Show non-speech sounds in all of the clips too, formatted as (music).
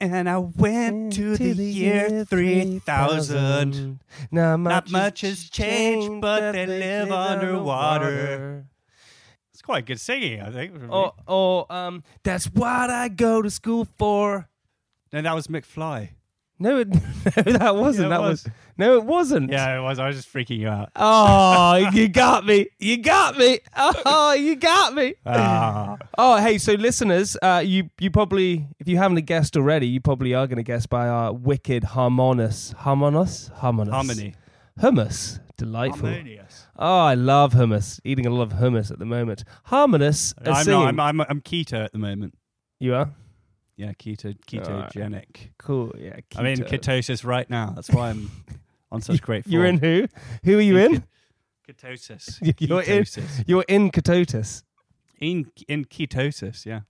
And I went to the year 3000. Not Not much has changed, but they live underwater. It's quite good singing, I think. Oh, or um, that's what I go to school for. No, that was McFly. No, it, (laughs) no, that wasn't. Yeah, that was. was. No, it wasn't. Yeah, it was. I was just freaking you out. Oh, (laughs) you got me. You got me. Oh, you got me. Ah. Oh, hey, so listeners, uh, you you probably, if you haven't guessed already, you probably are going to guess by our wicked harmonious, harmonious, harmonious, Harmony. hummus. Delightful. Harmonious. Oh, I love hummus. Eating a lot of hummus at the moment. Harmonious. I'm, not, I'm, I'm, I'm keto at the moment. you are Yeah, keto, ketogenic. cool. Yeah, I'm in ketosis right now. That's why I'm (laughs) on such great form. You're in who? Who are you in? Ketosis. (laughs) You're in. Ketosis. You're in ketosis. in in ketosis. Yeah,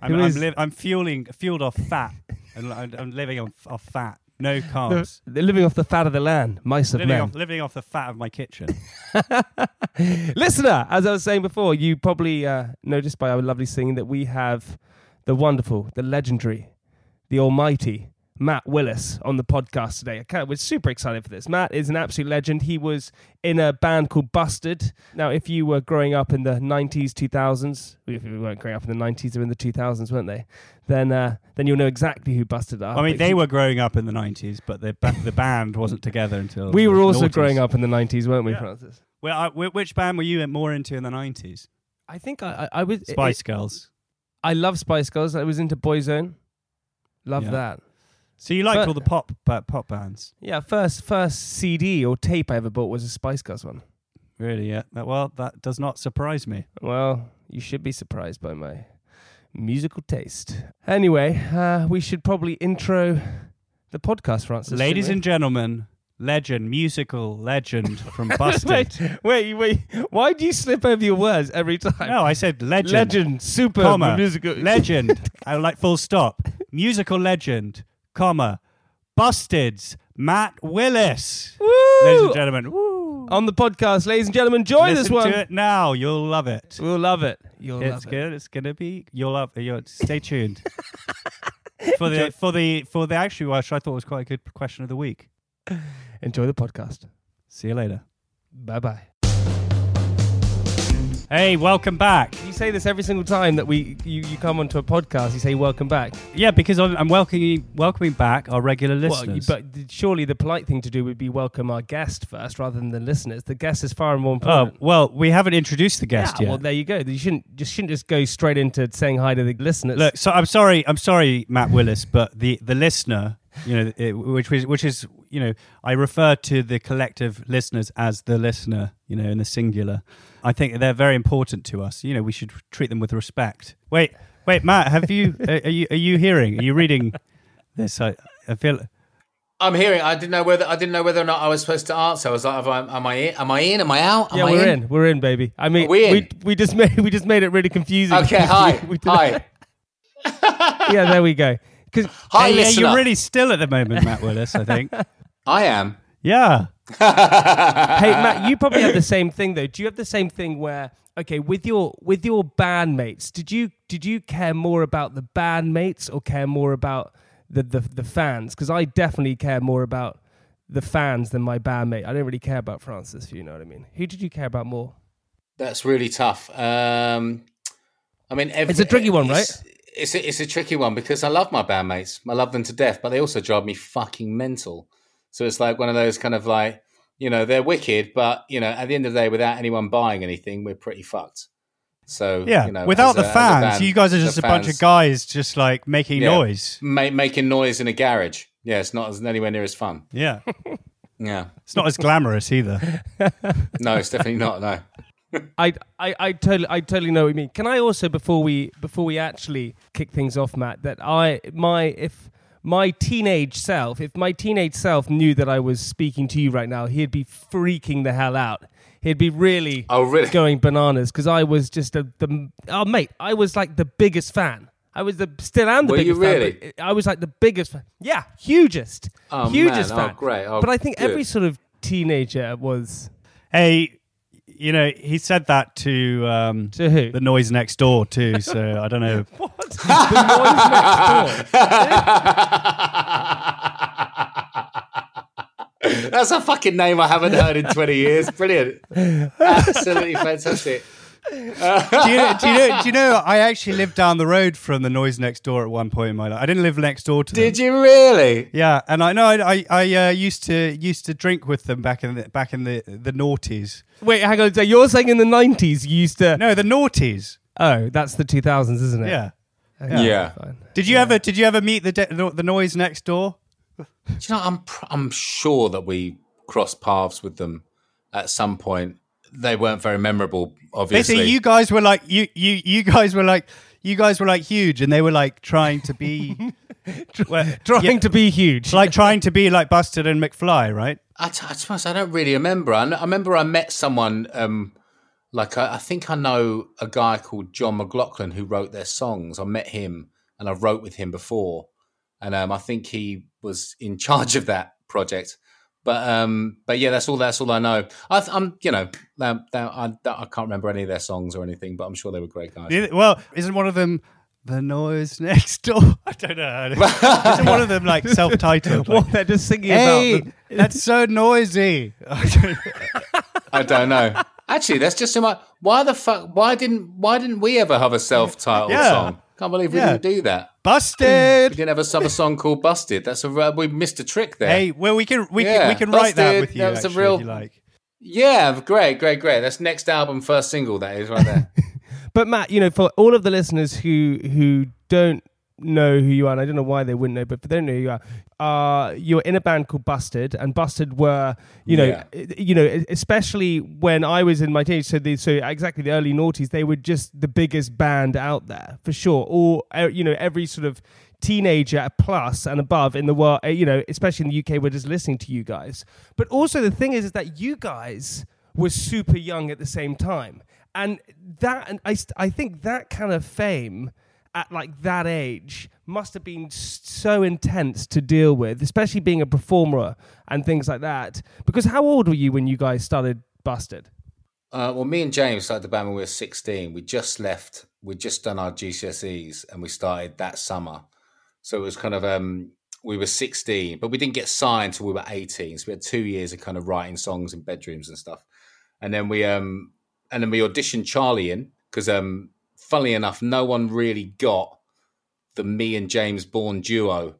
I'm Who I'm, li- I'm fueling fueled off fat, (laughs) and I'm, I'm living on off fat, no (laughs) carbs. They're living off the fat of the land, mice of living men. off living off the fat of my kitchen. Listener, as I was saying before, you probably uh, noticed by our lovely singing that we have the wonderful, the legendary, the almighty Matt Willis on the podcast today. I we're super excited for this. Matt is an absolute legend. He was in a band called Busted. Now, if you were growing up in the 90s, 2000s, if you weren't growing up in the 90s, or in the 2000s, weren't they? Then, uh, then you'll know exactly who Busted are. I mean, they were growing up in the '90s, but the ba- the band wasn't together until We were also noughties. growing up in the 90s, weren't we, Yeah. Francis? Well, I, which band were you more into in the '90s? I think I, I, I was. Spice Girls. I love Spice Girls. I was into Boyzone. Love Yeah. that. So you liked But- all the pop ba- pop bands, Yeah, first first CD or tape I ever bought was a Spice Girls one. really? Yeah. That, well, that does not surprise me. Well, you should be surprised by my musical taste. Anyway, uh, we should probably intro the podcast, Francis. Ladies and gentlemen, legend, musical legend from? (laughs) Busted. wait, wait, wait. Why do you slip over your words every time? No, I said legend. legend, super comma, musical legend. (laughs) I like full stop. Musical legend, comma, Busted's Matt Willis. Woo! Ladies and gentlemen, woo. On the podcast, ladies and gentlemen, join Listen this one. to it now. You'll love it. We'll love it. You'll it's love it. good. It's gonna be. You'll love. It. You'll, stay tuned (laughs) for the for the for the actually, which I thought was quite a good question of the week. Enjoy the podcast. See you later. Bye bye. Hey, welcome back. You say this every single time that we you, you come onto a podcast. You say welcome back. Yeah, because I'm, I'm welcoming welcoming back our regular Well, you, listeners. but surely the polite thing to do would be welcome our guest first, rather than the listeners. The guest is far and more oh, important. oh well, we haven't introduced the guest yeah, yet. well there you go. You shouldn't just shouldn't just go straight into saying hi to the listeners. Look, so I'm sorry, I'm sorry, Matt Willis, but the the listener, you know, it, which was which is you know, I refer to the collective listeners as the listener, you know, in the singular. I think they're very important to us. You know, we should treat them with respect. Wait, wait, Matt, have you (laughs) are are you are you hearing? Are you reading this? I, I feel I'm hearing. I didn't know whether I didn't know whether or not I was supposed to answer. I was like, have I, "Am I in? Am I in? Am I out? Am yeah, I we're in? We're in, baby. I mean, Are we in? we we just made we just made it really confusing. Okay. (laughs) Hi. We did- hi. (laughs) yeah, there we go. 'Cause- Hi, Hey, yeah, you're really still at the moment, Matt Willis. I think. I am. Yeah. (laughs) hey Matt, you probably have the same thing though. Do you have the same thing where okay, with your with your bandmates, did you did you care more about the bandmates or care more about the the, the fans? Because I definitely care more about the fans than my bandmate. I don't really care about Francis, if you know what I mean. Who did you care about more? That's really tough. Um, I mean, every, It's a tricky one, it's- It's a, it's a tricky one because I love my bandmates. I love them to death, but they also drive me fucking mental. So it's like one of those kind of like, you know, they're wicked, but you know, at the end of the day, without anyone buying anything, we're pretty fucked. So Yeah. you know, Without a- the a fans, band, you guys are just a bunch of guys just like making Yeah. noise. ma- making noise in a garage. Yeah, it's not as anywhere near as fun. Yeah. (laughs) Yeah, It's not as glamorous either. (laughs) no, it's definitely not. No. (laughs) I, I, I totally, I totally know what you mean. Can I also, before we, before we actually kick things off, Matt, that I, my, if my teenage self, if my teenage self knew that I was speaking to you right now, he'd be freaking the hell out. He'd be really, Oh, really? going bananas because I was just a, the, oh mate, I was like the biggest fan. I was the still am the Were you biggest fan. really? but uh, I was like the biggest fan. Yeah, hugest, Oh, hugest man. Oh, fan. great. Oh, but I think good. every sort of teenager was Hey, you know, he said that to um, to who? the noise next door too. So I don't know. (laughs) what? the noise next door. That's a fucking name I haven't heard in 20 years. Brilliant. Absolutely fantastic. Do, you know, do you know? Do you know? I actually lived down the road from the noise next door at one point in my life. I didn't live next door to them. Did you really? Yeah, and I know I I, I uh, used to used to drink with them back in the back in the the noughties. Wait, hang on. So you're saying in the nineties you used to? No, the noughties. Oh, that's the two thousands, isn't it? Yeah. Okay, Yeah. fine. Did you ever Did you ever meet the de- the noise next door? Do you know, I'm pr- I'm sure that we crossed paths with them at some point. They weren't very memorable, obviously. Basically, you guys were like you you you guys were like you guys were like huge, and they were like trying to be (laughs) (laughs) well, Trying yeah, to be huge. like trying to be like Busted and McFly, right? I, t- I, to be honest, I don't really remember. I, kn- I remember I met someone, um, like I, I think I know a guy called John McLaughlin who wrote their songs. I met him and I wrote with him before, and um, I think he was in charge of that project. But um, but yeah, that's all. That's all I know. I, I'm you know, um, I, I can't remember any of their songs or anything, but I'm sure they were great guys. Yeah, Well, isn't one of them the noise next door? (laughs) I don't know. (laughs) isn't one of them like self-titled? What they're just singing hey, about. The, that's so noisy. (laughs) I don't know. Actually, that's just so much. Why the fuck? Why didn't Why didn't we ever have a self-titled Yeah. song? Can't believe we Yeah. didn't do that. Busted. We didn't have a summer song called "Busted." That's a we missed a trick there. Hey, well, we can we can we can write that with you. That was a real- if you like. Yeah, great, great, great. That's next album, first single. That is right there. (laughs) but Matt, you know, for all of the listeners who who don't know who you are, and I don't know why they wouldn't know, but they don't know who you are, uh, you're in a band called Busted, and Busted were, you know, Yeah. you know, especially when I was in my teenage, so the, so exactly the early noughties, they were just the biggest band out there for sure. Or you know, every sort of teenager plus and above in the world, you know, especially in the UK, were just listening to you guys. But also the thing is, is that you guys were super young at the same time, and that, and I, I think that kind of fame at like that age must have been so intense to deal with, especially being a performer and things like that. Because how old were you when you guys started Busted? Uh, well, me and James started the band when we were 16. We just left, we'd just done our GCSEs and we started that summer. So it was kind of, um, we were 16, but we didn't get signed until we were 18. So we had two years of kind of writing songs in bedrooms and stuff. And then we, um, and then we auditioned Charlie in because, um, funnily enough, no one really got the me and James Bourne duo.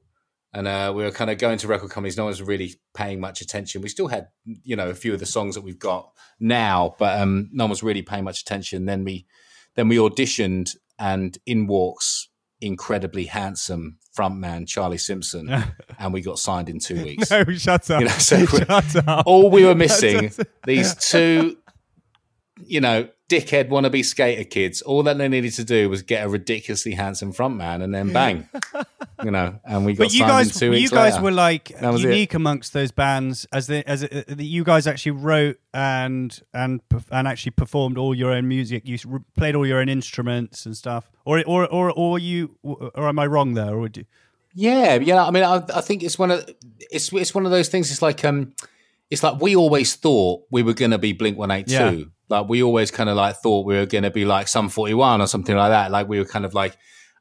And uh, we were kind of going to record companies. No one was really paying much attention. We still had, you know, a few of the songs that we've got now, but um, no one was really paying much attention. Then we, then we auditioned, and in walks incredibly handsome frontman Charlie Simpson, (laughs) and we got signed in two weeks. (laughs) shut up. You know, so (laughs) shut up. All we were missing these two, you know, dickhead wannabe skater kids. All that they needed to do was get a ridiculously handsome frontman, and then bang, (laughs) you know, and we got But you signed guys, two you guys later. were like was it. unique amongst those bands, as the as uh, the, you guys actually wrote and and and actually performed all your own music. You played all your own instruments and stuff, or or or or you, or am I wrong there? Or would you? Yeah, yeah. I mean, I, I think it's one of it's it's one of those things. It's like um, it's like we always thought we were going to be Blink One Eight. Two. Like we always kind of like thought we were going to be like Sum Forty One or something like that. Like we were kind of like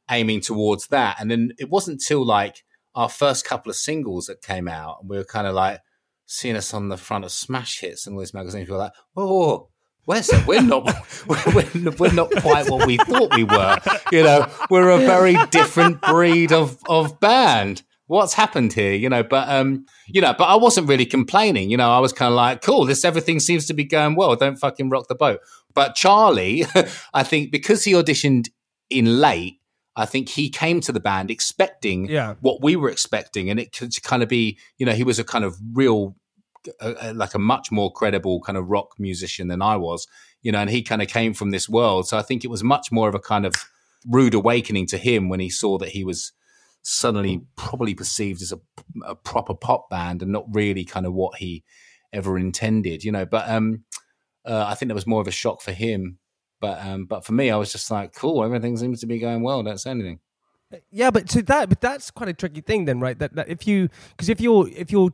aiming towards that. And then it wasn't till like our first couple of singles that came out, and we were kind of like seeing us on the front of Smash Hits and all these magazines. We were like, whoa. Where's? We're not. (laughs) We're, we're not quite what we thought we were. You know, we're a very different breed of of band. What's happened here? You know, but um, you know, but I wasn't really complaining. You know, I was kind of like, cool. This everything seems to be going well. Don't fucking rock the boat. But Charlie, (laughs) I think because he auditioned in late, I think he came to the band expecting Yeah. what we were expecting, and it could kind of be, you know, he was a kind of real, uh, uh, like a much more credible kind of rock musician than I was. you know, and he kind of came from this world. So I think it was much more of a kind of rude awakening to him when he saw that he was suddenly probably perceived as a, a proper pop band and not really kind of what he ever intended, you know. But um, uh, I think that was more of a shock for him. But um, but for me, I was just like, cool, everything seems to be going well. Don't say anything. Yeah, but so that but that's quite a tricky thing then, right? That, that if you because if you're if you're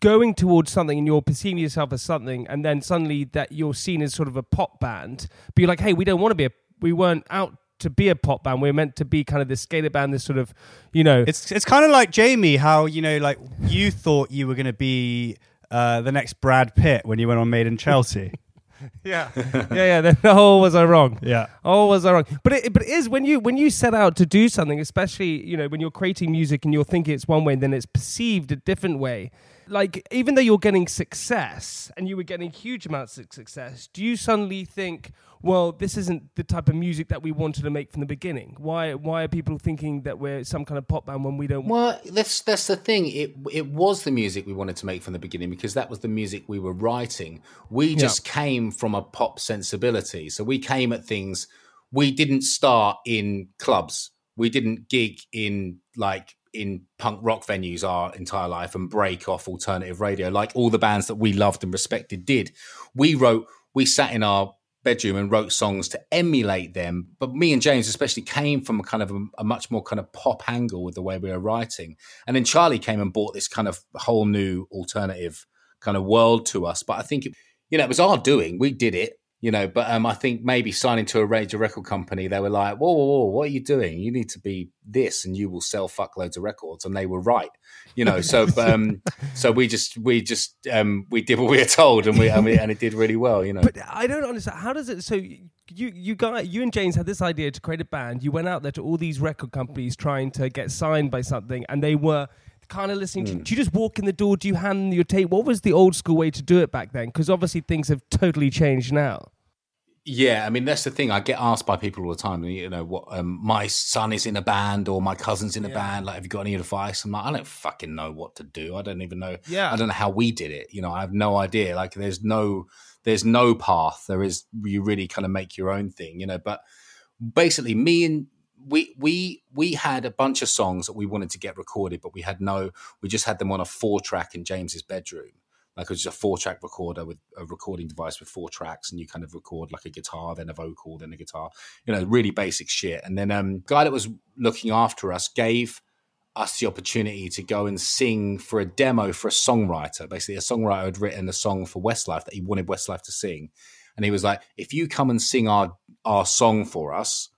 going towards something and you're perceiving yourself as something, and then suddenly that you're seen as sort of a pop band, but you're like, hey, we don't want to be a, we weren't out to be a pop band. We are meant to be kind of this skater band, this sort of, you know. It's it's kind of like Jamie, how you know, like you thought you were going to be uh, the next Brad Pitt when you went on Made in Chelsea. (laughs) yeah, (laughs) yeah, yeah. Then, (laughs) oh, was I wrong? Yeah. Oh, was I wrong? But it, but it is when you when you set out to do something, especially you know when you're creating music and you're thinking it's one way, and then it's perceived a different way. Like even though you're getting success and you were getting huge amounts of success, do you suddenly think, well, this isn't the type of music that we wanted to make from the beginning. Why why are people thinking that we're some kind of pop band when we don't? Well, that's that's the thing. It it was the music we wanted to make from the beginning because that was the music we were writing. We just yeah. came from a pop sensibility, so we came at things. We didn't start in clubs. We didn't gig in like in punk rock venues our entire life and break off alternative radio like all the bands that we loved and respected did. We wrote. We sat in our bedroom and wrote songs to emulate them. But me and James especially came from a kind of a, a, much more kind of pop angle with the way we were writing. And then Charlie came and brought this kind of whole new alternative kind of world to us. But I think, it, you know, it was our doing. We did it you know, but um, I think maybe signing to a major record company, they were like, whoa, whoa, whoa, what are you doing? You need to be this and you will sell fuckloads of records. And they were right, you know, so, um, (laughs) so we just, we just, um, we did what we were told and we, and, we, and it did really well, you know. But I don't understand. How does it, so you, you guys, you and James had this idea to create a band. You went out there to all these record companies trying to get signed by something and they were, kind of listening to? Mm. Do you just walk in the door? Do you hand them your tape? What was the old school way to do it back then? Because obviously things have totally changed now. Yeah, I mean that's the thing. I get asked by people all the time. You know, what um, my son is in a band or my cousin's in a yeah. band. Like, have you got any advice? I'm like, I don't fucking know what to do. I don't even know. Yeah, I don't know how we did it. You know, I have no idea. Like, there's no, there's no path. There is. You really kind of make your own thing. You know, but basically, me and we we we had a bunch of songs that we wanted to get recorded, but we had no. We just had them on a four track in James's bedroom. Like it was just a four track recorder with a recording device with four tracks and you kind of record like a guitar then a vocal then a guitar you know really basic shit. And then um guy that was looking after us gave us the opportunity to go and sing for a demo for a songwriter. Basically a songwriter had written a song for westlife that he wanted westlife to sing. And he was like if you come and sing our our song for us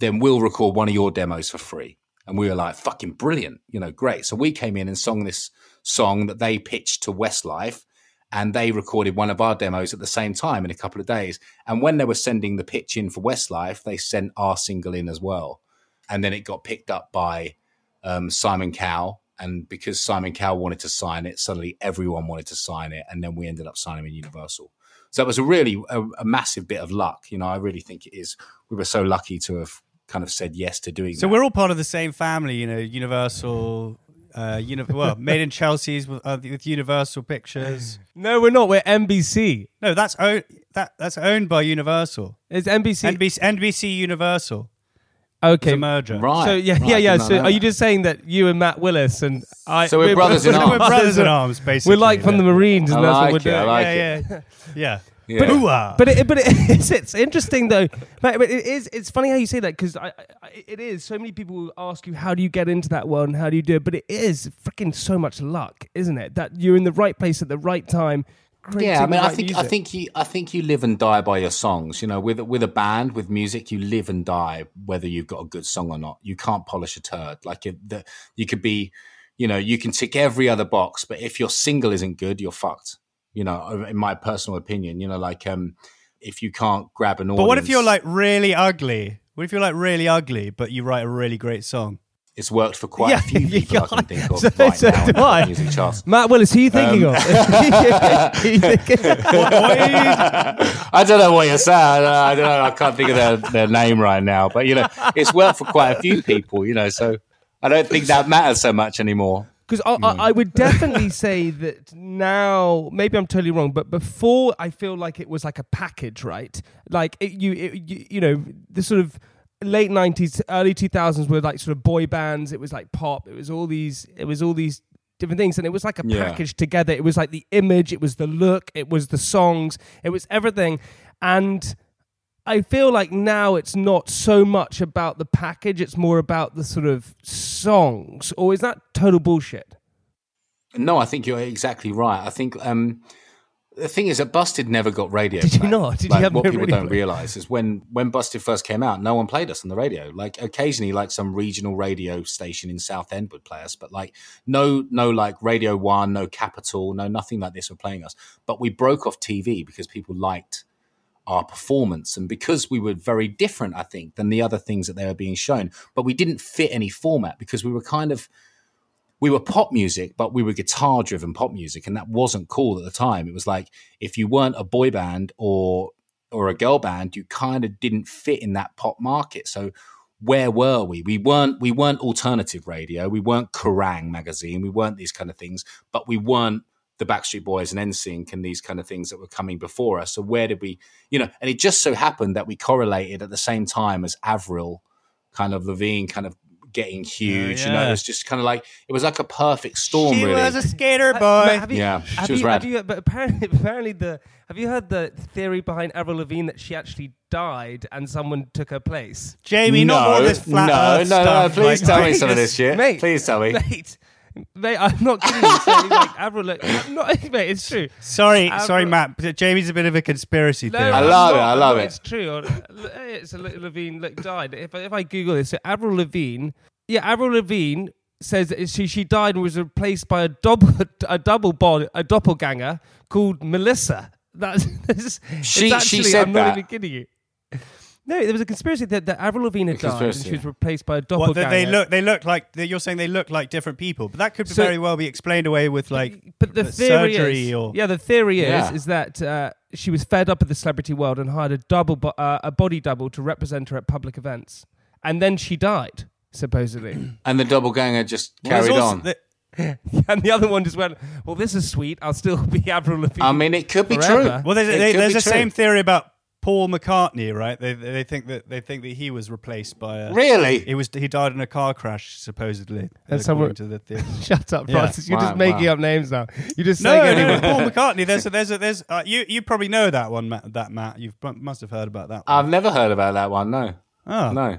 then we'll record one of your demos for free and we were like fucking brilliant you know great so we came in and sung this song that they pitched to Westlife and they recorded one of our demos at the same time in a couple of days. And when they were sending the pitch in for Westlife, they sent our single in as well. And then it got picked up by um, Simon Cowell. And because Simon Cowell wanted to sign it, suddenly everyone wanted to sign it. And then we ended up signing with Universal. So it was a really a, a, massive bit of luck. You know, I really think it is. We were so lucky to have kind of said yes to doing so that. we're all part of the same family, you know, Universal, uh, uni- well, (laughs) made in Chelsea's with, uh, with Universal Pictures. (sighs) No, we're not. We're NBC. No, that's owned. That that's owned by Universal. It's NBC. NBC, NBC Universal. Okay, merger. Right. So yeah, right, yeah, yeah. So are you just saying that you and Matt Willis and I? So we're, we're brothers in arms. (laughs) We're brothers in arms, basically. We're like from the Marines, and I that's like what we're it, doing. I like yeah, it. yeah, (laughs) yeah. But, but it, but it's, (laughs) it's interesting though. But, but it is. It's funny how you say that because I, I, it is. So many people ask you how do you get into that world and how do you do it. But it is freaking so much luck, isn't it? That you're in the right place at the right time. Yeah, I mean, right I think music. I think you I think you live and die by your songs. You know, with with a band with music, you live and die whether you've got a good song or not. You can't polish a turd. Like it, the, you could be, you know, you can tick every other box, but if your single isn't good, you're fucked. You know, in my personal opinion, you know, like um, if you can't grab an audience. But what if you're like really ugly? What if you're like really ugly, but you write a really great song? It's worked for quite Yeah, a (laughs) few people I can't- can think of (laughs) so- right so now. do I. Music charts. Matt Willis, who are you thinking Um, of? Are you thinking- I don't know what you're saying. I don't, I don't know. I can't think of their, their name right now. But you know, it's worked for quite a few people. You know, so I don't think that matters so much anymore. Because I, I, mm. I would definitely (laughs) say that now, maybe I'm totally wrong, but before I feel like it was like a package, right? Like it, you, it, you, you know, the sort of late '90s, early 2000s were like sort of boy bands. It was like pop. It was all these. It was all these different things, and it was like a Yeah. package together. It was like the image, it was the look, it was the songs, it was everything, and. I feel like now it's not so much about the package, it's more about the sort of songs. Or is that total bullshit? No, I think you're exactly right. I think um, the thing is that Busted never got radio. Did you not? Did you like, have what no people don't play? realize is when when Busted first came out, no one played us on the radio. Like occasionally, like some regional radio station in Southend would play us, but like no no like Radio One, no Capital, no nothing like this were playing us. But we broke off TV because people liked our performance. And because we were very different i think than the other things that they were being shown but we didn't fit any format because we were kind of we were pop music but we were guitar driven pop music. And that wasn't cool at the time. It was like if you weren't a boy band or or a girl band you kind of didn't fit in that pop market. So where were we? We weren't we weren't alternative radio. We weren't Kerrang! magazine. We weren't these kind of things but we weren't the Backstreet Boys and NSYNC and these kind of things that were coming before us. So where did we, you know, and it just so happened that we correlated at the same time as Avril, kind of Lavigne, kind of getting oh, huge. You know, yeah. it was just kind of like it was like a perfect storm. she really. was a skater boy. but have you, Yeah, have she was you, rad. have you, but apparently, (laughs) apparently, the have you heard the theory behind Avril Lavigne that she actually died and someone took her place? Jamie, not more of this flat no, Earth no, no, stuff. Please like- tell me (laughs) some of this shit. mate, please tell me. mate. Mate, I'm not kidding you. So, like Avril, like, I'm not, (laughs) mate, it's true. Sorry, Avril- sorry, Matt. but Jamie's a bit of a conspiracy No, theorist. I love it, not, I I'm love not, it. It's true. It's a little Lavigne look, died. If I, if I Google this, so Avril Lavigne, yeah, Avril Lavigne says that she she died and was replaced by a double (laughs) a double body a doppelganger called Melissa. That's, (laughs) that's She- it's she actually, said I'm not that. even kidding you. No, there was a conspiracy that, that Avril Lavigne had died and she was replaced by a What, doppelganger. that they look, they look like. that You're saying they look like different people, but that could So- very well be explained away with like but the uh, theory surgery is, or yeah, the theory is Yeah. is that uh, she was fed up with the celebrity world and hired a double, bo- uh, a body double to represent her at public events, and then she died supposedly. (clears throat) And the double ganger just Well, there's carried also on. the- (laughs) and the other one just went, "Well, this is sweet. I'll still (laughs) be Avril Lavigne." I mean, it could be Forever. true. well, there's, It they, could there's be the true. same theory about Paul McCartney, right? They they think that they think that he was replaced by a. Really? He was he died in a car crash supposedly. And according someone- to the theory. (laughs) Shut up, Yeah. Francis. You're Wow, just making wow. up names now. You're just No, saying no, anyone. no, Paul (laughs) McCartney. There's a, there's a, there's uh, you you probably know that one, Matt, that Matt. You must have heard about that. One. I've never heard about that one. No, oh. no.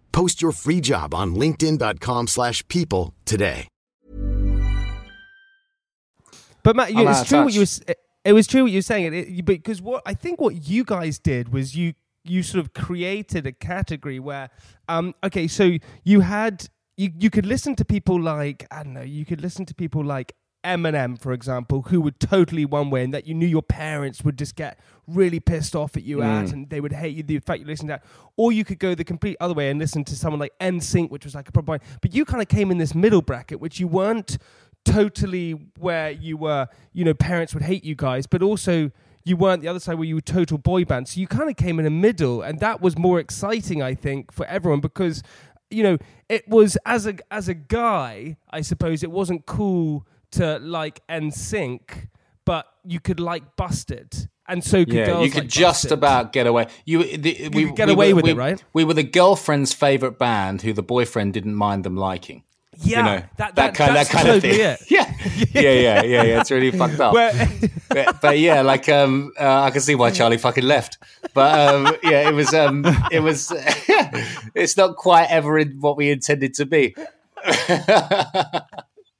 Post your free job on linkedin.com/people slash people today. But Matt, you, it's of true what you were. s- It was true what you were saying. It, it, because what I think what you guys did was you you sort of created a category where, um, okay, so you had you you could listen to people like I don't know, you could listen to people like Eminem, for example, who were totally one way, and that you knew your parents would just get really pissed off at you at, mm. and they would hate you the fact you listened to that. Or you could go the complete other way and listen to someone like NSYNC, which was like a proper. But you kind of came in this middle bracket, which you weren't totally where you were, you know, parents would hate you guys, but also you weren't the other side where you were total boy band. So you kind of came in the middle, and that was more exciting, I think, for everyone because you know it was as a as a guy, I suppose it wasn't cool to like NSYNC, but you could like Busted. And so could Yeah, girls you could like just Busted. about get away. You, the, we could get we away were, with we, it, right? We were the girlfriend's favorite band who the boyfriend didn't mind them liking. yeah, you know, that, that, kind, that's that kind totally of thing. it. (laughs) Yeah, yeah, yeah, yeah, yeah. It's really fucked up. (laughs) But, but yeah, like um, uh, I can see why Charlie fucking left. But um, yeah, it was um, it was. (laughs) it's not quite ever in what we intended to be.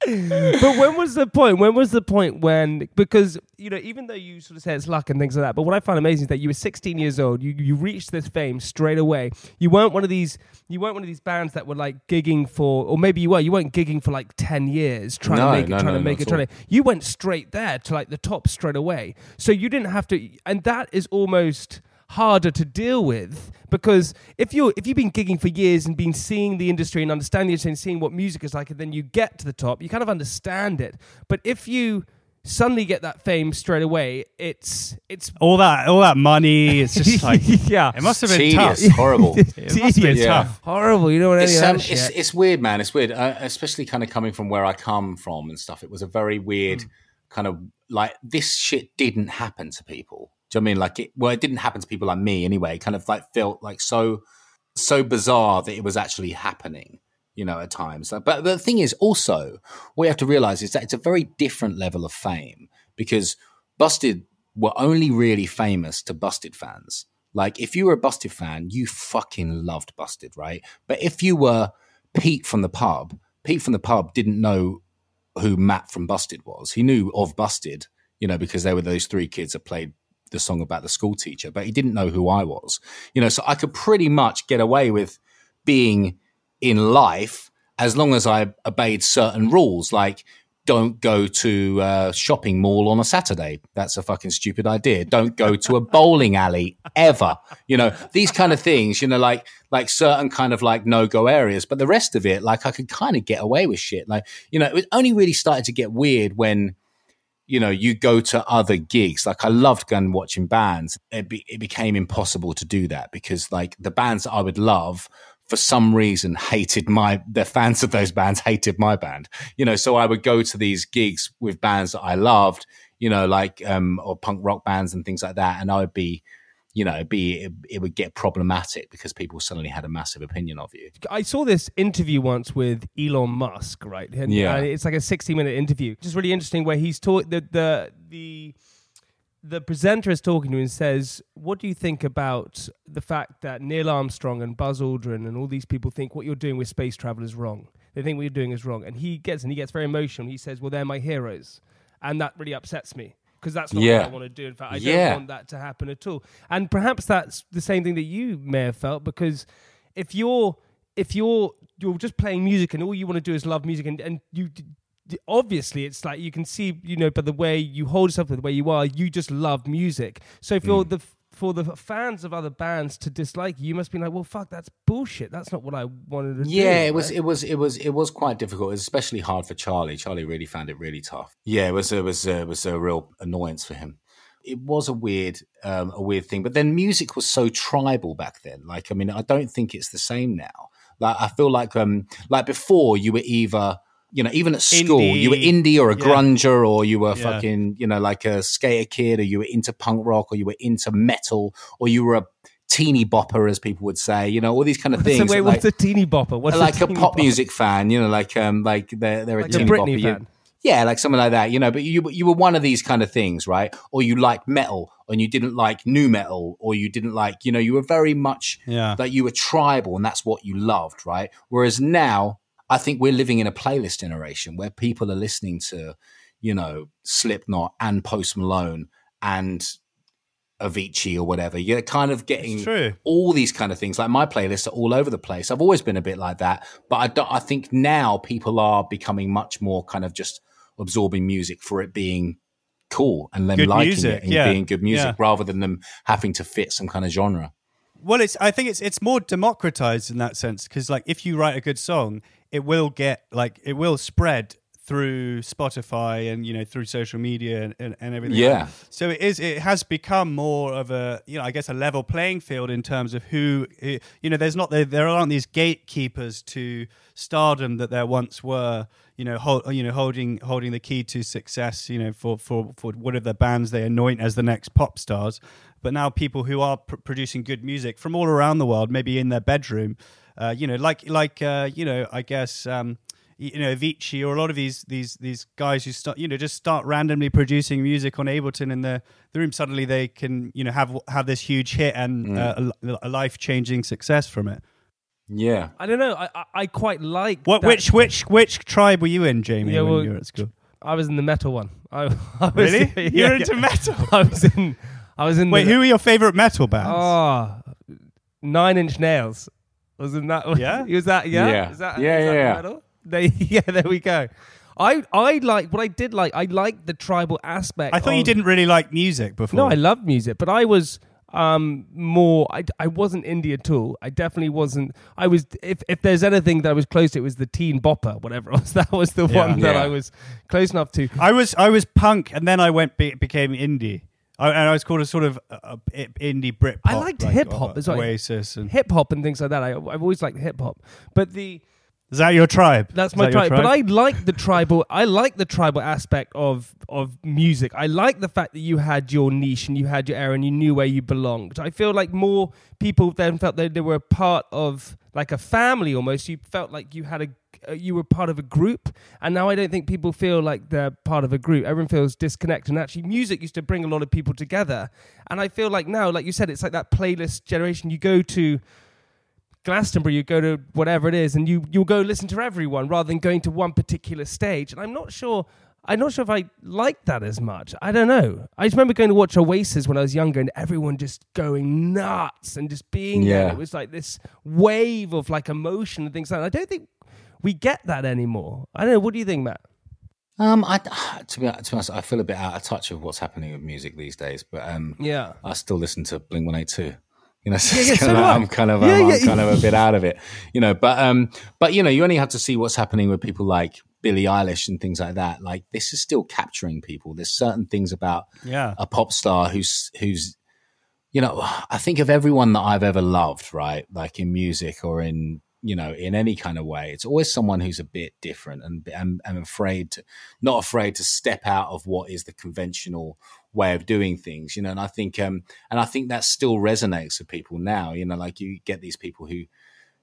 But when was the point? When was the point when because you know even though you sort of say it's luck and things like that, but what I find amazing is that you were 16 years old. You you reached this fame straight away. You weren't one of these. You weren't one of these bands that were like gigging for, or maybe you were. You weren't gigging for like 10 years trying No, to make no, it, trying no, to make it, trying to. You went straight there to like the top straight away. So you didn't have to, and that is almost harder to deal with because if you if you've been gigging for years and been seeing the industry and understanding the industry and seeing what music is like and then you get to the top you kind of understand it but if you suddenly get that fame straight away it's it's all that all that money. It's just (laughs) like yeah it must have been Tedious, tough. horrible. (laughs) It must have been Tedious. tough. horrible you know what I it's, mean um, it's, it's weird, man. It's weird, uh, especially kind of coming from where I come from and stuff. It was a very weird kind of like this shit didn't happen to people. You know I mean? Like it, well, it didn't happen to people like me anyway. It kind of like felt like so, so bizarre that it was actually happening. You know, at times. But the thing is, also, what you have to realize is that it's a very different level of fame because Busted were only really famous to Busted fans. Like, if you were a Busted fan, you fucking loved Busted, right? But if you were Pete from the pub, Pete from the pub didn't know who Matt from Busted was. He knew of Busted, you know, because they were those three kids that played the song about the school teacher, but he didn't know who I was. You know, so I could pretty much get away with being in life as long as I obeyed certain rules, like don't go to a shopping mall on a Saturday. That's a fucking stupid idea. Don't go to a bowling alley ever. You know, these kind of things, you know, like like certain kind of like no-go areas. But the rest of it, like I could kind of get away with shit. Like, you know, it only really started to get weird when you know, you go to other gigs. Like I loved going watching bands. It, be, it became impossible to do that because like the bands I would love for some reason hated my, the fans of those bands hated my band, you know, so I would go to these gigs with bands that I loved, you know, like, um, or punk rock bands and things like that. And I would be, you know, be, it, it would get problematic because people suddenly had a massive opinion of you. I saw this interview once with Elon Musk, right? And, Yeah. uh, it's like a sixty-minute interview, just really interesting. Where he's taught the the the the presenter is talking to him and says, "What do you think about the fact that Neil Armstrong and Buzz Aldrin and all these people think what you're doing with space travel is wrong? They think what you're doing is wrong." And he gets and he gets very emotional. He says, "Well, they're my heroes," and that really upsets me. Because that's not Yeah. what I want to do. In fact, I Yeah. don't want that to happen at all. And perhaps that's the same thing that you may have felt because if you're if you're you're just playing music and all you want to do is love music and and you obviously it's like you can see you know by the way you hold yourself the way you are you just love music so Hmm. for the for the fans of other bands to dislike you, you must be like well fuck that's bullshit that's not what i wanted to do Yeah, it was, right? it was, it was, it was quite difficult. It was especially hard for Charlie. Charlie really found it really tough. Yeah, it was, it was, it was a real annoyance for him. It was a weird, um, a weird thing. But then music was so tribal back then. Like, I mean, I don't think it's the same now. Like, I feel like, um, like before, you were either. You know, even at school, you were Indie. indie or a Yeah. grunger, or you were Yeah. fucking, you know, like a skater kid, or you were into punk rock, or you were into metal, or you were a teeny bopper, as people would say. You know, all these kind of (laughs) so things. wait that, what's like- a teeny bopper what's like a teeny pop bopper? music fan, you know, like um, like they're they're a like a teeny Britney bopper. You- yeah, like something like that, you know. But you you were one of these kind of things, right? Or you like metal, and you didn't like nu metal, or you didn't like, you know, you were very much Yeah. like you were tribal, and that's what you loved, right? Whereas now, I think we're living in a playlist generation where people are listening to, you know, Slipknot and Post Malone and Avicii or whatever. You're kind of getting all these kind of things. Like my playlists are all over the place. I've always been a bit like that, but I, don't, I think now people are becoming much more kind of just absorbing music for it being cool and them Good liking music, it and yeah, being good music yeah. rather than them having to fit some kind of genre. Well, it's. I think it's it's more democratized in that sense because, like, if you write a good song, it will get like it will spread through Spotify and you know through social media and, and, and everything. Yeah. So it is. It has become more of a you know I guess a level playing field in terms of who you know. There's not there, there aren't these gatekeepers to stardom that there once were. You know, hold, you know, holding holding the key to success. You know, for for for whatever the bands they anoint as the next pop stars. But now people who are pr- producing good music from all around the world, maybe in their bedroom, uh, you know, like like uh, you know, I guess. Um, you know Avicii or a lot of these these these guys who start you know just start randomly producing music on Ableton in the, the room suddenly they can you know have have this huge hit and uh, a, a life changing success from it Yeah. I don't know. I I, I quite like What? that- Which which which tribe were you in, Jamie, Yeah, when well, you were at school? I was in the metal one. I, (laughs) I was, Really? (laughs) yeah, You're yeah. into metal? (laughs) I was in. I was in. Wait, the, who are your favorite metal bands? Oh, Nine Inch Nails. Was in that? Yeah? (laughs) Was that? Yeah. Yeah. Is that, Yeah, is that yeah, yeah. metal? They, (laughs) yeah. There we go. I I like what I did like. I liked the tribal aspect. I thought you didn't really like music before. No, I loved music, but I was um more I, I wasn't indie at all i definitely wasn't i was if if there's anything that i was close to it was the teen bopper whatever it was (laughs) that was the Yeah. one that i was close enough to I was I was punk, and then I went be, became indie. I, and I was called a sort of uh, uh, indie Brit. I liked hip-hop as well. Oasis, and hip hop and things like that I, i've always liked hip hop but the is that your tribe? That's my that your tribe. But I like the tribal. I like the tribal aspect of of music. I like the fact that you had your niche and you had your era and you knew where you belonged. I feel like more people then felt that they were a part of like a family almost. You felt like you had a uh, you were part of a group, and now I don't think people feel like they're part of a group. Everyone feels disconnected. And actually, music used to bring a lot of people together. And I feel like now, like you said, it's like that playlist generation. You go to Glastonbury, you go to whatever it is, and you you'll go listen to everyone rather than going to one particular stage. And I'm not sure. I'm not sure if I like that as much. I don't know. I just remember going to watch Oasis when I was younger, and everyone just going nuts and just being there. Yeah. It was like this wave of like emotion and things like that. I don't think we get that anymore. I don't know. What do you think, Matt? Um, I (sighs) to be, to be honest, I feel a bit out of touch of what's happening with music these days. But um, Yeah. I still listen to Blink One Eight Two. You know, so (laughs) Yeah, yeah, kind so of. I'm kind of, Yeah, yeah, I'm kind of a bit out of it. You know, but um, but you know, you only have to see what's happening with people like Billie Eilish and things like that. Like this is still capturing people. There's certain things about Yeah. a pop star who's who's you know i think of everyone that i've ever loved right like in music or in you know in any kind of way it's always someone who's a bit different and and, and afraid to not afraid to step out of what is the conventional way of doing things you know and i think um and i think that still resonates with people now you know like you get these people who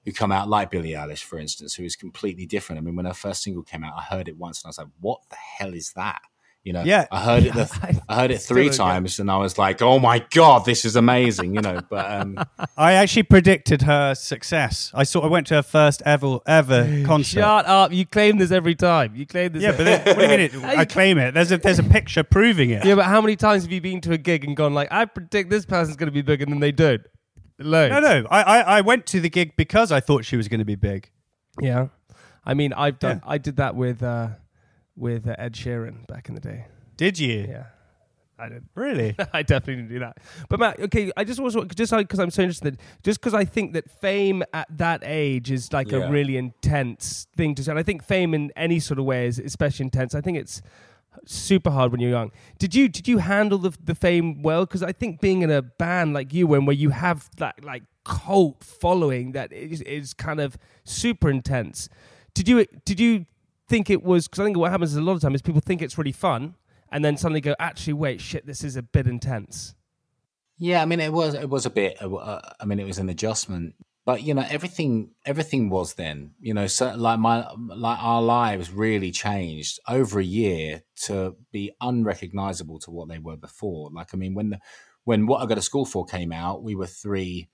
who come out like Billie Eilish, for instance, who is completely different. I mean, when her first single came out, I heard it once and I was like, "What the hell is that?" You know, Yeah. I heard it. The, (laughs) I heard it three Still don't times, and I was like, "Oh my god, this is amazing!" You know, but um, (laughs) I actually predicted her success. I saw. I went to her first ever ever (laughs) concert. Shut up! You claim this every time. You claim this. Yeah, but then, what do you mean? It, I claim it. There's a there's a picture proving it. Yeah, but how many times have you been to a gig and gone like, I predict this person's going to be bigger than they don't? Loads. No, no. I, I I went to the gig because I thought she was going to be big. Yeah, I mean, I've done. Yeah. I did that with uh, with uh, Ed Sheeran back in the day. Did you? Yeah, I did. Really? (laughs) I definitely didn't do that. But Matt, okay, I just also just because I'm so interested, just because I think that fame at that age is like Yeah. a really intense thing to say. And I think fame in any sort of way is especially intense. I think it's super hard when you're young. Did you did you handle the the fame well? Because I think being in a band like you, when where you have that like cult following that is is kind of super intense. Did you did you think it was? Because I think what happens a lot of time is people think it's really fun, and then suddenly go, actually, wait, shit, this is a bit intense. yeah, I mean, it was it was a bit. Uh, I mean, it was an adjustment, but you know, everything everything was then. You know, so like my like our lives really changed over a year to be unrecognizable to what they were before. Like, I mean, when the when what I got to school for came out, we were three,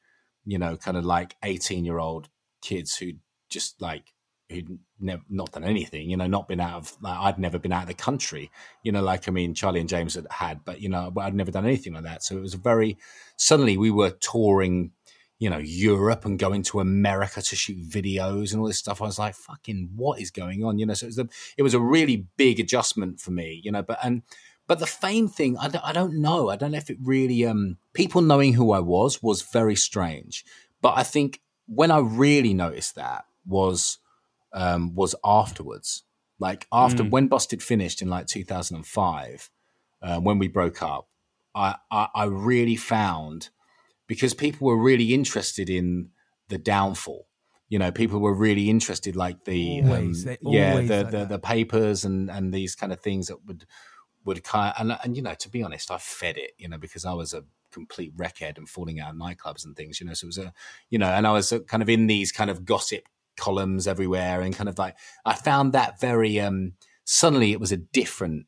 you know, kind of like eighteen year old kids who just like who'd never not done anything, you know, not been out of like I'd never been out of the country, you know, like I mean Charlie and James had had, but you know, I'd never done anything like that. So it was a very suddenly we were touring, you know, Europe and going to America to shoot videos and all this stuff. I was like, fucking what is going on? You know, so it was a, it was a really big adjustment for me, you know, but and but the fame thing, I don't, I don't know. I don't know if it really um people knowing who I was was very strange. But I think when I really noticed that was um, was afterwards. Like after when Busted finished in like 2005, uh, when we broke up, I, I I really found because people were really interested in the downfall. You know, people were really interested, like the Always, um, yeah, the like the, the papers and and these kind of things that would would kind and and you know, to be honest, I fed it, you know, because I was a complete wreckhead and falling out of nightclubs and things, you know. So it was a, you know, and I was uh, kind of in these kind of gossip columns everywhere, and kind of like I found that very um suddenly it was a different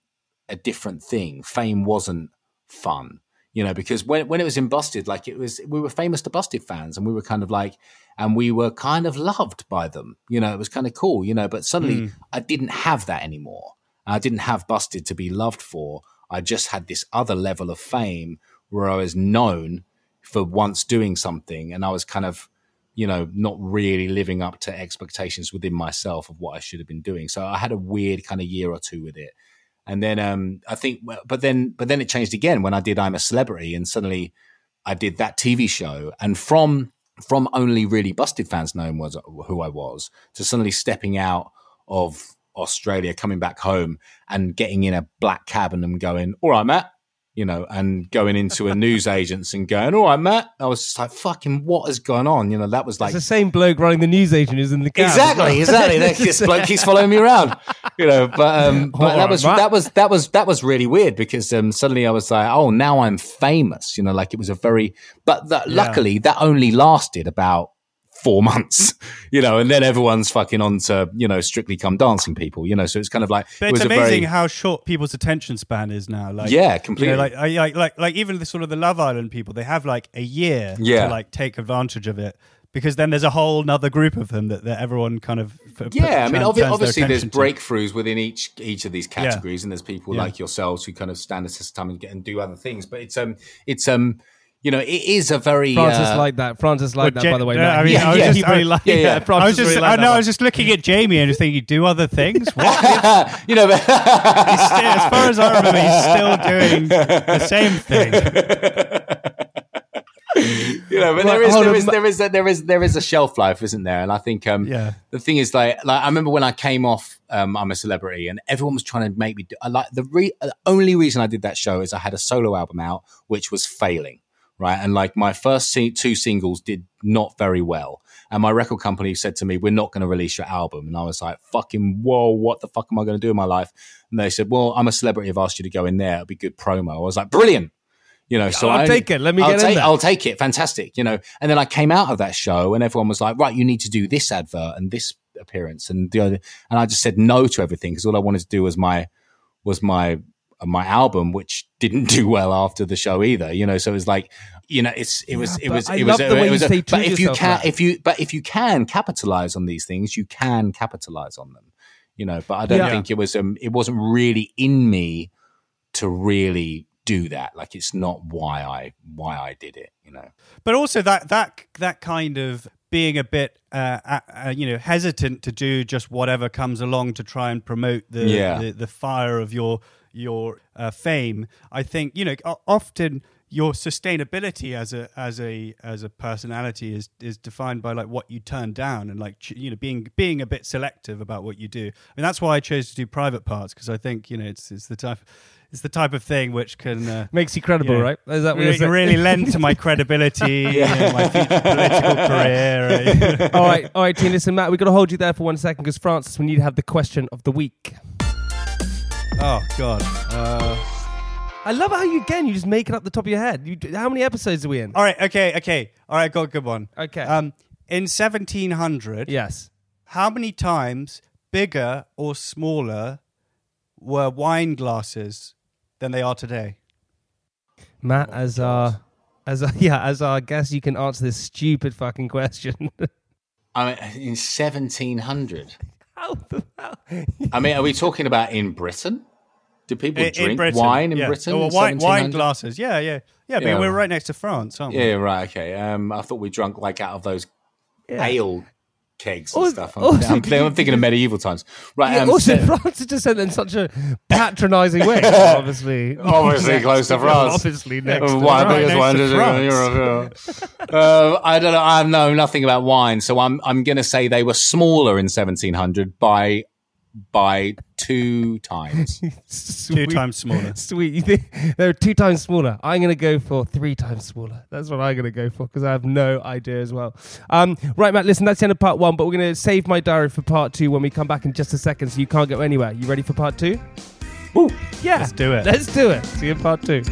a different thing. Fame wasn't fun. You know, because when when it was in Busted, like it was, we were famous to Busted fans, and we were kind of like, and we were kind of loved by them. You know, it was kind of cool, you know. But suddenly, hmm. I didn't have that anymore. I didn't have Busted to be loved for. I just had this other level of fame where I was known for once doing something, and I was kind of you know, not really living up to expectations within myself of what I should have been doing. So I had a weird kind of year or two with it. And then um, I think, but then, but then it changed again when I did I'm a Celebrity, and suddenly I did that TV show, and from from only really busted fans knowing was who I was to suddenly stepping out of Australia, coming back home, and getting in a black cab and going, "All right, Matt, you know, and going into a news (laughs) agents and going, "All right, Matt." I was just like, "Fucking, what has gone on?" You know, that was like it's the same bloke running the news agent who's in the cab. exactly, exactly. (laughs) This bloke keeps following me around, you know. But, um, but that was that was that was that was really weird because um, suddenly I was like, "Oh, now I'm famous," you know. Like it was a very, but that, luckily that only lasted about four (laughs) months, you know, and then everyone's fucking on to you know Strictly Come Dancing people, you know. So it's kind of like But it's a amazing very, how short people's attention span is now. Like, Yeah, you completely. know, like, like, like, like, even the sort of the Love Island people, they have like a year Yeah. to like take advantage of it because then there's a whole nother group of them that, that everyone kind of Yeah, I mean, turn- obvi- obviously, there's to. breakthroughs within each each of these categories, and there's people Yeah. like yourselves who kind of stand the test of time and get and do other things. But it's um, it's um, you know, it is a very Francis uh, liked that. Francis liked But that, Ja- by the way. no, I mean, He- I was yeah, just- really I- liked yeah, yeah. that. I was just, really I, liked no, I was just looking at Jamie and just thinking, you do other things. What? (laughs) you know, (laughs) He's still, as far as I remember, he's still doing the same thing. (laughs) you know, but there Right, is hold there on, is ma- there is a, there is there is a shelf life, isn't there? And I think um, Yeah. the thing is like like I remember when I came off um, I'm a celebrity, and everyone was trying to make me do. I like the re- the only reason I did that show is I had a solo album out, which was failing, right? And like my first two singles did not very well, and my record company said to me, "We're not going to release your album," and I was like, "Fucking whoa, what the fuck am I going to do in my life?" And they said, "Well, I'm a celebrity. I've asked you to go in there. It'll be good promo." I was like, "Brilliant." You know, so I'll I take it. Let me I'll get in there. I'll take it. Fantastic. You know, and then I came out of that show, and everyone was like, "Right, you need to do this advert and this appearance and the other." And I just said no to everything because all I wanted to do was my was my my album, which didn't do well after the show either. You know, so it was like, you know, it's it was Yeah, it was it was love the it was a- but if you can Matt. if you but if you can capitalize on these things, you can capitalize on them. You know, but I don't Yeah. think it was um it wasn't really in me to really do that. Like it's not why I why I did it. You know. but also that that that kind of being a bit uh, uh, uh, you know hesitant to do just whatever comes along to try and promote the Yeah. the, the fire of your your uh, fame i think you know often your sustainability as a as a as a personality is is defined by like what you turn down and like you know being being a bit selective about what you do i mean that's why i chose to do private parts because i think you know it's it's the type it's the type of thing which can uh, (laughs) Makes you credible, Yeah. right? Is that what really, really lend to my (laughs) credibility, you know, my future political (laughs) career. all right, all right, team. Listen, Matt, we've got to hold you there for one second because Francis, we need to have the question of the week. Oh God. Uh, I love how you again you just make it up the top of your head. You, how many episodes are we in? All right, okay, okay. All right, got a good one. Okay. Um, in 1700, Yes. how many times bigger or smaller were wine glasses than they are today? Matt, oh, as our, as our, (laughs) yeah, as our guest, you can answer this stupid fucking question. (laughs) I mean, in 1700. I mean, are we talking about in Britain? Do people In- in drink Britain, wine in yeah. Britain? In well, wine, wine glasses. Yeah. Yeah. Yeah. But Yeah. we're right next to France, aren't we? Yeah, right. Okay. Um, I thought we drank like out of those Yeah. ale kegs and stuff. I'm, also, I'm, I'm thinking of (laughs) medieval times. Right. Yeah, um, also, so- (laughs) Francis just said it in such a patronising way. (laughs) obviously, Obviously close to France. Obviously, next. To wine, right biggest wine in France. Europe. yeah. uh, I don't know. I know nothing about wine, so I'm I'm going to say they were smaller in 1700 by by two times. (laughs) Two times smaller. Sweet. You think they're two times smaller? I'm going to go for three times smaller. That's what I'm going to go for because I have no idea as well. Um, right, Matt, listen, that's the end of part one, but we're going to save my diary for part two when we come back in just a second so you can't go anywhere. You ready for part two? Woo! Yeah. Let's do it. Let's do it. See you in part two.